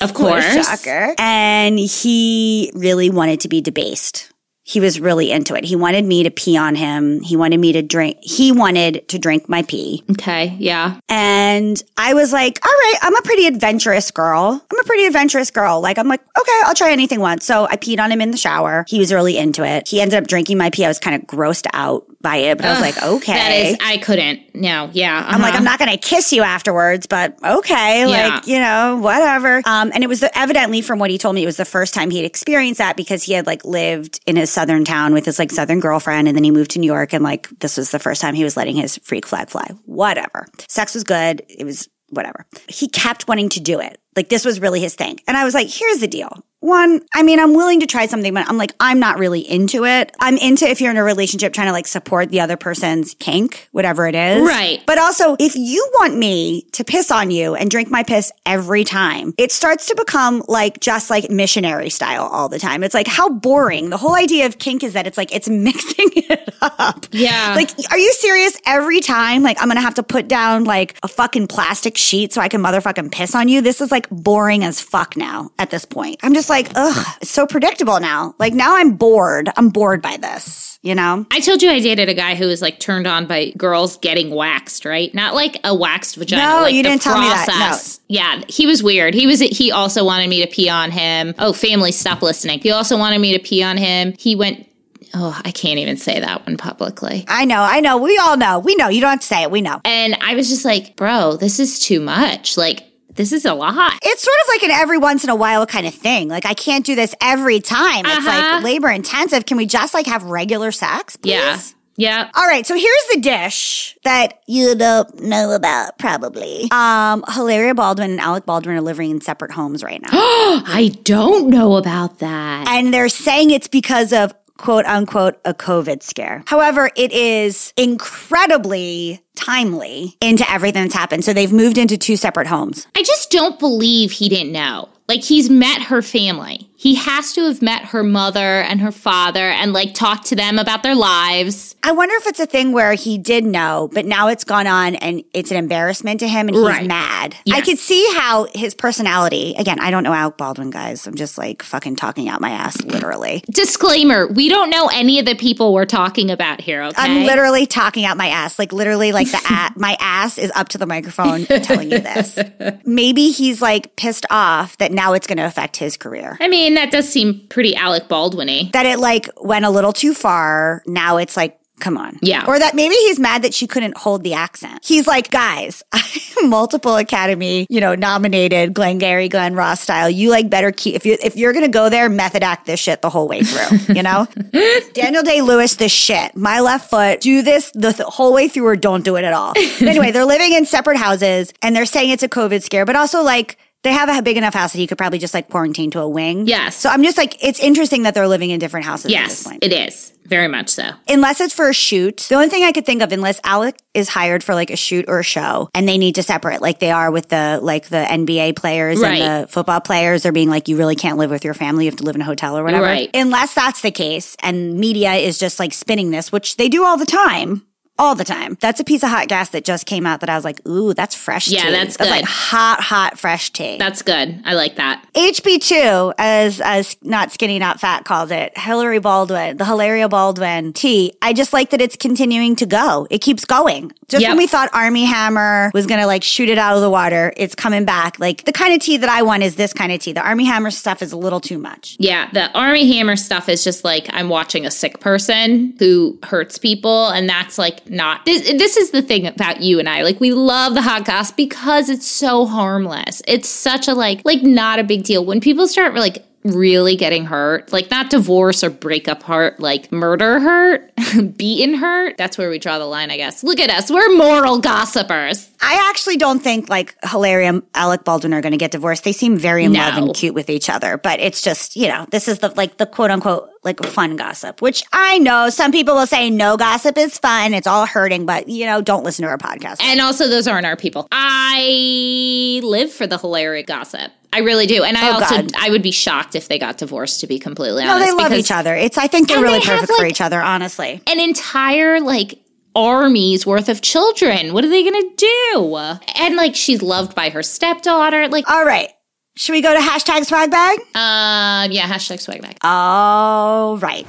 Of course. shocker. And he really wanted to be debased. He was really into it. He wanted me to pee on him. He wanted me to drink. He wanted to drink my pee. Okay, yeah. And I was like, all right, I'm a pretty adventurous girl. I'm a pretty adventurous girl. Like, I'm like, okay, I'll try anything once. So I peed on him in the shower. He was really into it. He ended up drinking my pee. I was kind of grossed out by it, but I was like, okay. That is, I couldn't. No, yeah. I'm like, uh-huh. I'm not going to kiss you afterwards, but okay, Yeah. like, you know, whatever. Um, and it was the, evidently from what he told me, it was the first time he'd experienced that because he had like lived in his southern town with his like southern girlfriend and then he moved to New York and like this was the first time he was letting his freak flag fly. Whatever. Sex was good. It was whatever. He kept wanting to do it. Like this was really his thing. And I was like, here's the deal. One, I mean, I'm willing to try something, but I'm like, I'm not really into it. I'm into if you're in a relationship trying to like support the other person's kink, whatever it is. Right. But also, if you want me to piss on you and drink my piss every time, it starts to become like just like missionary style all the time. It's like how boring. The whole idea of kink is that it's like it's mixing it up. Yeah. Like, are you serious? Every time, like, I'm gonna have to put down like a fucking plastic sheet so I can motherfucking piss on you. This is like boring as fuck now at this point. I'm just like, ugh, it's so predictable now. Like, now I'm bored. I'm bored by this, you know? I told you I dated a guy who was like turned on by girls getting waxed, right? Not like a waxed vagina. No, like you didn't tell me that. No. Yeah, he was weird. He was. He also wanted me to pee on him. Oh, family, stop listening. He also wanted me to pee on him. He went. Oh, I can't even say that one publicly. I know, I know. We all know. We know. You don't have to say it. We know. And I was just like, bro, this is too much. Like, this is a lot. It's sort of like an every once in a while kind of thing. Like I can't do this every time. It's Uh-huh. like labor intensive. Can we just like have regular sex? Please? Yeah. Yeah. All right, so here's the dish that you don't know about, probably. Um, Hilaria Baldwin and Alec Baldwin are living in separate homes right now. I don't know about that. and they're saying it's because of quote unquote a COVID scare. However, it is incredibly timely into everything that's happened. So they've moved into two separate homes. I just don't believe he didn't know. Like he's met her family. He has to have met her mother and her father and like talked to them about their lives. I wonder if it's a thing where he did know, but now it's gone on and it's an embarrassment to him and he's Right. mad. I could see how his personality, again, I don't know Alec Baldwin, guys. I'm just like fucking talking out my ass, literally. Disclaimer, we don't know any of the people we're talking about here, okay? I'm literally talking out my ass. Like literally like the a- my ass is up to the microphone telling you this. Maybe he's like pissed off that now it's going to affect his career. I mean, that does seem pretty Alec Baldwin-y. That it like went a little too far. Now it's like Come on. Yeah. Or that maybe he's mad that she couldn't hold the accent. He's like, guys, multiple Academy, you know, nominated Glengarry Glen Ross style. You like better keep if you if you're gonna go there, method act this shit the whole way through. You know? Daniel Day Lewis, this shit. My left foot, do this the th- whole way through or don't do it at all. Anyway, they're living in separate houses and they're saying it's a COVID scare, but also like they have a big enough house that he could probably just like quarantine to a wing. Yes. So I'm just like, it's interesting that they're living in different houses at this Yes, it is. Very much so. unless it's for a shoot. The only thing I could think of, unless Alec is hired for like a shoot or a show, and they need to separate, like they are with the like the NBA players Right. and the football players, they're being like, you really can't live with your family, you have to live in a hotel or whatever. Right. Unless that's the case, and media is just like spinning this, which they do all the time. All the time. That's a piece of hot gas that just came out that I was like, ooh, that's fresh Yeah, tea. that's That's like hot, hot, fresh tea. That's good. I like that. HB2, as as not skinny, not fat calls it, Hillary Baldwin, the Hilaria Baldwin tea. I just like that it's continuing to go. It keeps going. Just Yep. when we thought Armie Hammer was gonna like shoot it out of the water, it's coming back. Like the kind of tea that I want is this kind of tea. The Armie Hammer stuff is a little too much. Yeah, the Armie Hammer stuff is just like I'm watching a sick person who hurts people, and that's like not this. This is the thing about you and I. Like we love the hot goss because it's so harmless. It's such a like like not a big deal when people start like really getting hurt, like not divorce or breakup hurt, like murder hurt, beaten hurt. That's where we draw the line, I guess. Look at us, we're moral gossipers. I actually don't think like Hilaria and Alec Baldwin are gonna get divorced. They seem very in love and cute with each other, but it's just, you know, this is the like the quote unquote like fun gossip, which I know some people will say no gossip is fun. It's all hurting, but you know, don't listen to our podcast. And also, those aren't our people. I live for the hilarious gossip. I really do. And I Oh, also God. I would be shocked if they got divorced to be completely honest, No, honest. they love each other. It's I think they're really they have, perfect for each other, honestly. An entire like army's worth of children. What are they gonna do? And like she's loved by her stepdaughter. Like All right. Should we go to hashtag swag bag? Um, yeah, hashtag swag bag. All right.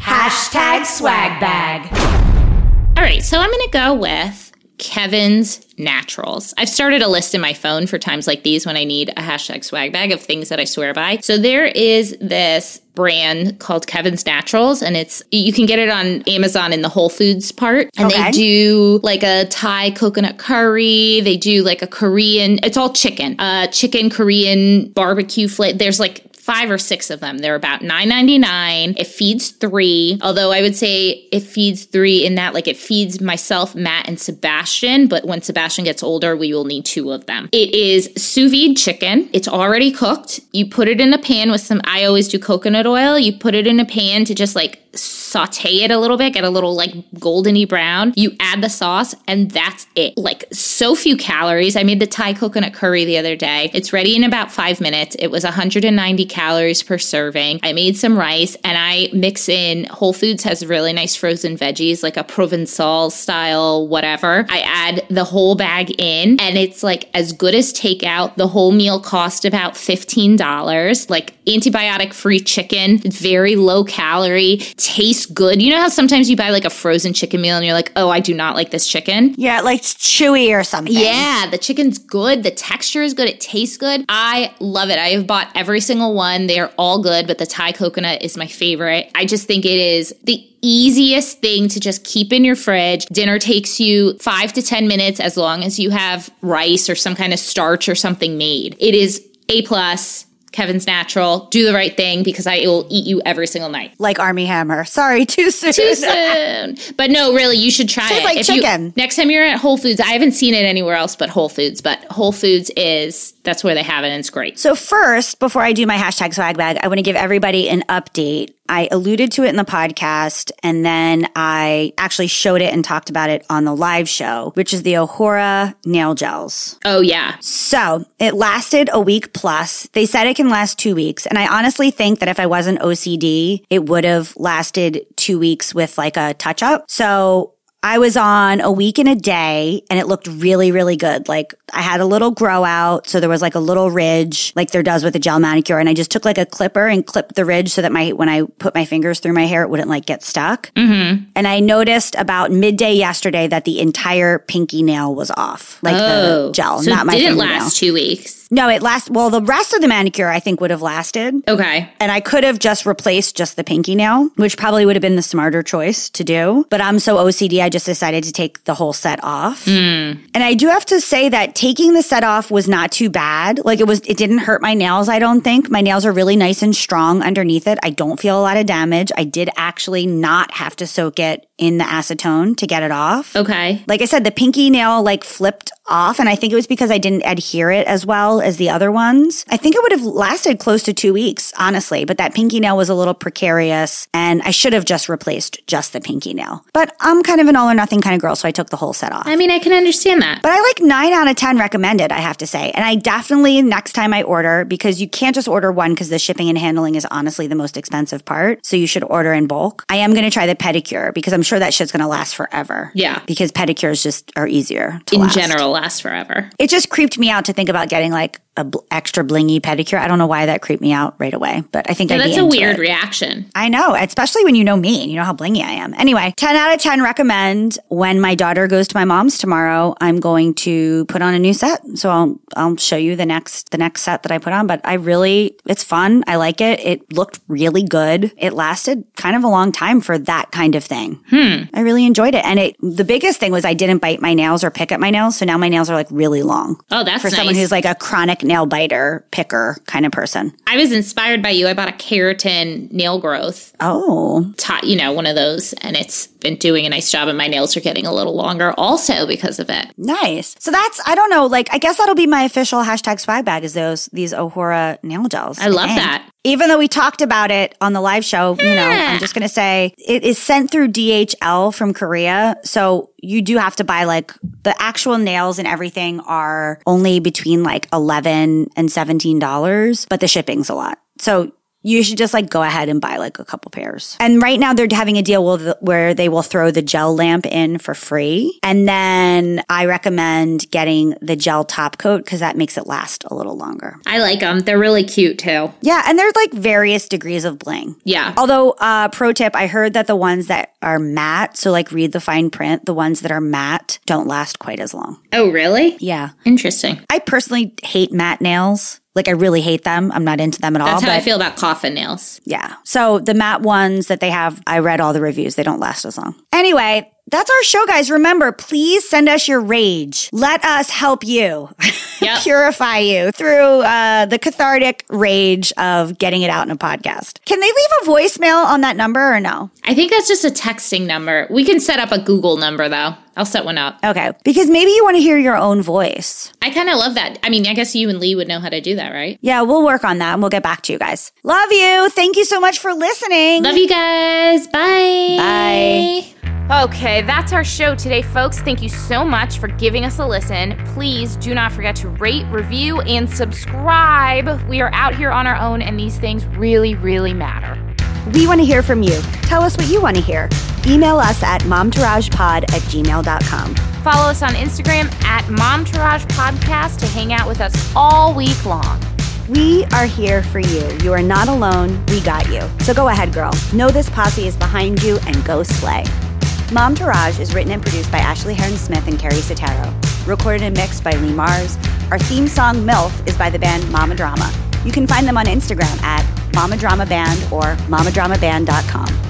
Hashtag swag bag. All right, so I'm gonna go with Kevin's Naturals. I've started a list in my phone for times like these when I need a hashtag swag bag of things that I swear by. So there is this brand called Kevin's Naturals, and it's you can get it on Amazon in the Whole Foods part. And Okay. they do like a Thai coconut curry. They do like a Korean. It's all chicken, uh, chicken Korean barbecue flavor. There's like five or six of them. They're about nine ninety nine. It feeds three. Although I would say it feeds three in that like it feeds myself, Matt, and Sebastian. But when Sebastian gets older, we will need two of them. It is sous vide chicken. It's already cooked. You put it in a pan with some. I always do coconut oil. You put it in a pan to just like saute it a little bit, get a little like goldeny brown. You add the sauce, and that's it. Like so few calories. I made the Thai coconut curry the other day. It's ready in about five minutes. It was 190 calories per serving. I made some rice and I mix in Whole Foods has really nice frozen veggies, like a Provençal style, whatever. I add the whole bag in, and it's like as good as takeout. The whole meal cost about $15. Like antibiotic free chicken. Very low calorie, tastes good. You know how sometimes you buy like a frozen chicken meal and you're like, oh, I do not like this chicken? Yeah, like it's chewy or something. Yeah, the chicken's good. The texture is good. It tastes good. I love it. I have bought every single one. They are all good, but the Thai coconut is my favorite. I just think it is the easiest thing to just keep in your fridge. Dinner takes you five to 10 minutes as long as you have rice or some kind of starch or something made. It is A plus. Kevin's natural. Do the right thing because I will eat you every single night. Like Armie Hammer. Sorry, too soon. Too soon. But no, really, you should try Tastes it. like you- chicken. next time you're at Whole Foods, I haven't seen it anywhere else but Whole Foods, but Whole Foods is that's where they have it and it's great. So first, before I do my hashtag swag bag, I want to give everybody an update. I alluded to it in the podcast and then I actually showed it and talked about it on the live show, which is the Ohora nail gels. Oh yeah. So it lasted a week plus. They said it can last two weeks. And I honestly think that if I wasn't OCD, it would have lasted two weeks with like a touch up. So I was on a week and a day and it looked really, really good. Like I had a little grow out. So there was like a little ridge like there does with a gel manicure. And I just took like a clipper and clipped the ridge so that my, when I put my fingers through my hair, it wouldn't like get stuck. Mm-hmm. And I noticed about midday yesterday that the entire pinky nail was off. Like Oh, the gel, so not my did it fingernail. last two weeks? No, it lasts. Well, the rest of the manicure I think would have lasted. Okay. And I could have just replaced just the pinky nail, which probably would have been the smarter choice to do. But I'm so OCD, I just decided to take the whole set off. Hmm. And I do have to say that taking the set off was not too bad. Like it was, it didn't hurt my nails, I don't think. My nails are really nice and strong underneath it. I don't feel a lot of damage. I did actually not have to soak it in the acetone to get it off. Okay. Like I said, the pinky nail like flipped off, and I think it was because I didn't adhere it as well as the other ones. I think it would have lasted close to two weeks, honestly, but that pinky nail was a little precarious, and I should have just replaced just the pinky nail. But I'm kind of an all or nothing kind of girl, so I took the whole set off. I mean, I can understand that. But I like nine out of 10 recommended, I have to say. And I definitely, next time I order, because you can't just order one because the shipping and handling is honestly the most expensive part. So you should order in bulk. I am going to try the pedicure because I'm sure that shit's going to last forever. Yeah. Because pedicures just are easier to In last. general, last forever. It just creeped me out to think about getting like like a bl- extra blingy pedicure. I don't know why that creeped me out right away, but I think Yeah, that's a weird it. reaction. I know, especially when you know me and you know how blingy I am. Anyway, 10 out of 10 recommend. When my daughter goes to my mom's tomorrow, I'm going to put on a new set. So I'll, I'll show you the next, the next set that I put on, but I really, it's fun. I like it. It looked really good. It lasted kind of a long time for that kind of thing. Hmm. I really enjoyed it. And it, the biggest thing was I didn't bite my nails or pick at my nails. So now my nails are like really long. Oh, that's For someone who's like a chronic nail biter, picker kind of person. I was inspired by you. I bought a keratin nail growth, Oh, top, you know, one of those, and it's been doing a nice job. And my nails are getting a little longer, also because of it. Nice. So that's I don't know. Like I guess that'll be my official hashtag swag bag. Is those these Ohora nail gels? I love that. even though we talked about it on the live show, you know, I'm just going to say it is sent through DHL from Korea. So you do have to buy like the actual nails and everything are only between like 11 and $17, but the shipping's a lot. So you should just like go ahead and buy like a couple pairs. And right now they're having a deal with, where they will throw the gel lamp in for free. And then I recommend getting the gel top coat because that makes it last a little longer. I like them. They're really cute too. Yeah. And there's like various degrees of bling. Yeah. Although, uh, pro tip, I heard that the ones that are matte, so like read the fine print, the ones that are matte don't last quite as long. Oh, really? Yeah. Interesting. I personally hate matte nails. Like I really hate them. I'm not into them at all. That's how I feel about coffin nails. Yeah. So the matte ones that they have, I read all the reviews. They don't last as long. Anyway, that's our show, guys. Remember, please send us your rage. Let us help you Yep. purify you through uh, the cathartic rage of getting it out in a podcast. Can they leave a voicemail on that number or no? I think that's just a texting number. We can set up a Google number though. I'll set one up. Okay. Because maybe you want to hear your own voice. I kind of love that. I mean, I guess you and Lee would know how to do that, right? Yeah, we'll work on that and we'll get back to you guys. Love you. Thank you so much for listening. Love you guys. Bye. Bye. Okay, that's our show today, folks. Thank you so much for giving us a listen. Please do not forget to rate, review, and subscribe. We are out here on our own, and these things really, really matter. We want to hear from you. Tell us what you want to hear. Email us at momtouragepod at gmail.com. Follow us on Instagram at Momtourage Podcast to hang out with us all week long. We are here for you. You are not alone. We got you. So go ahead, girl. Know this posse is behind you and go slay. Mom Tourage is written and produced by Ashley Heron Smith and Carrie Sotero. Recorded and mixed by Lee Mars. Our theme song MILF is by the band Mama Drama. You can find them on Instagram at Mama Drama Band or mamadramaband.com.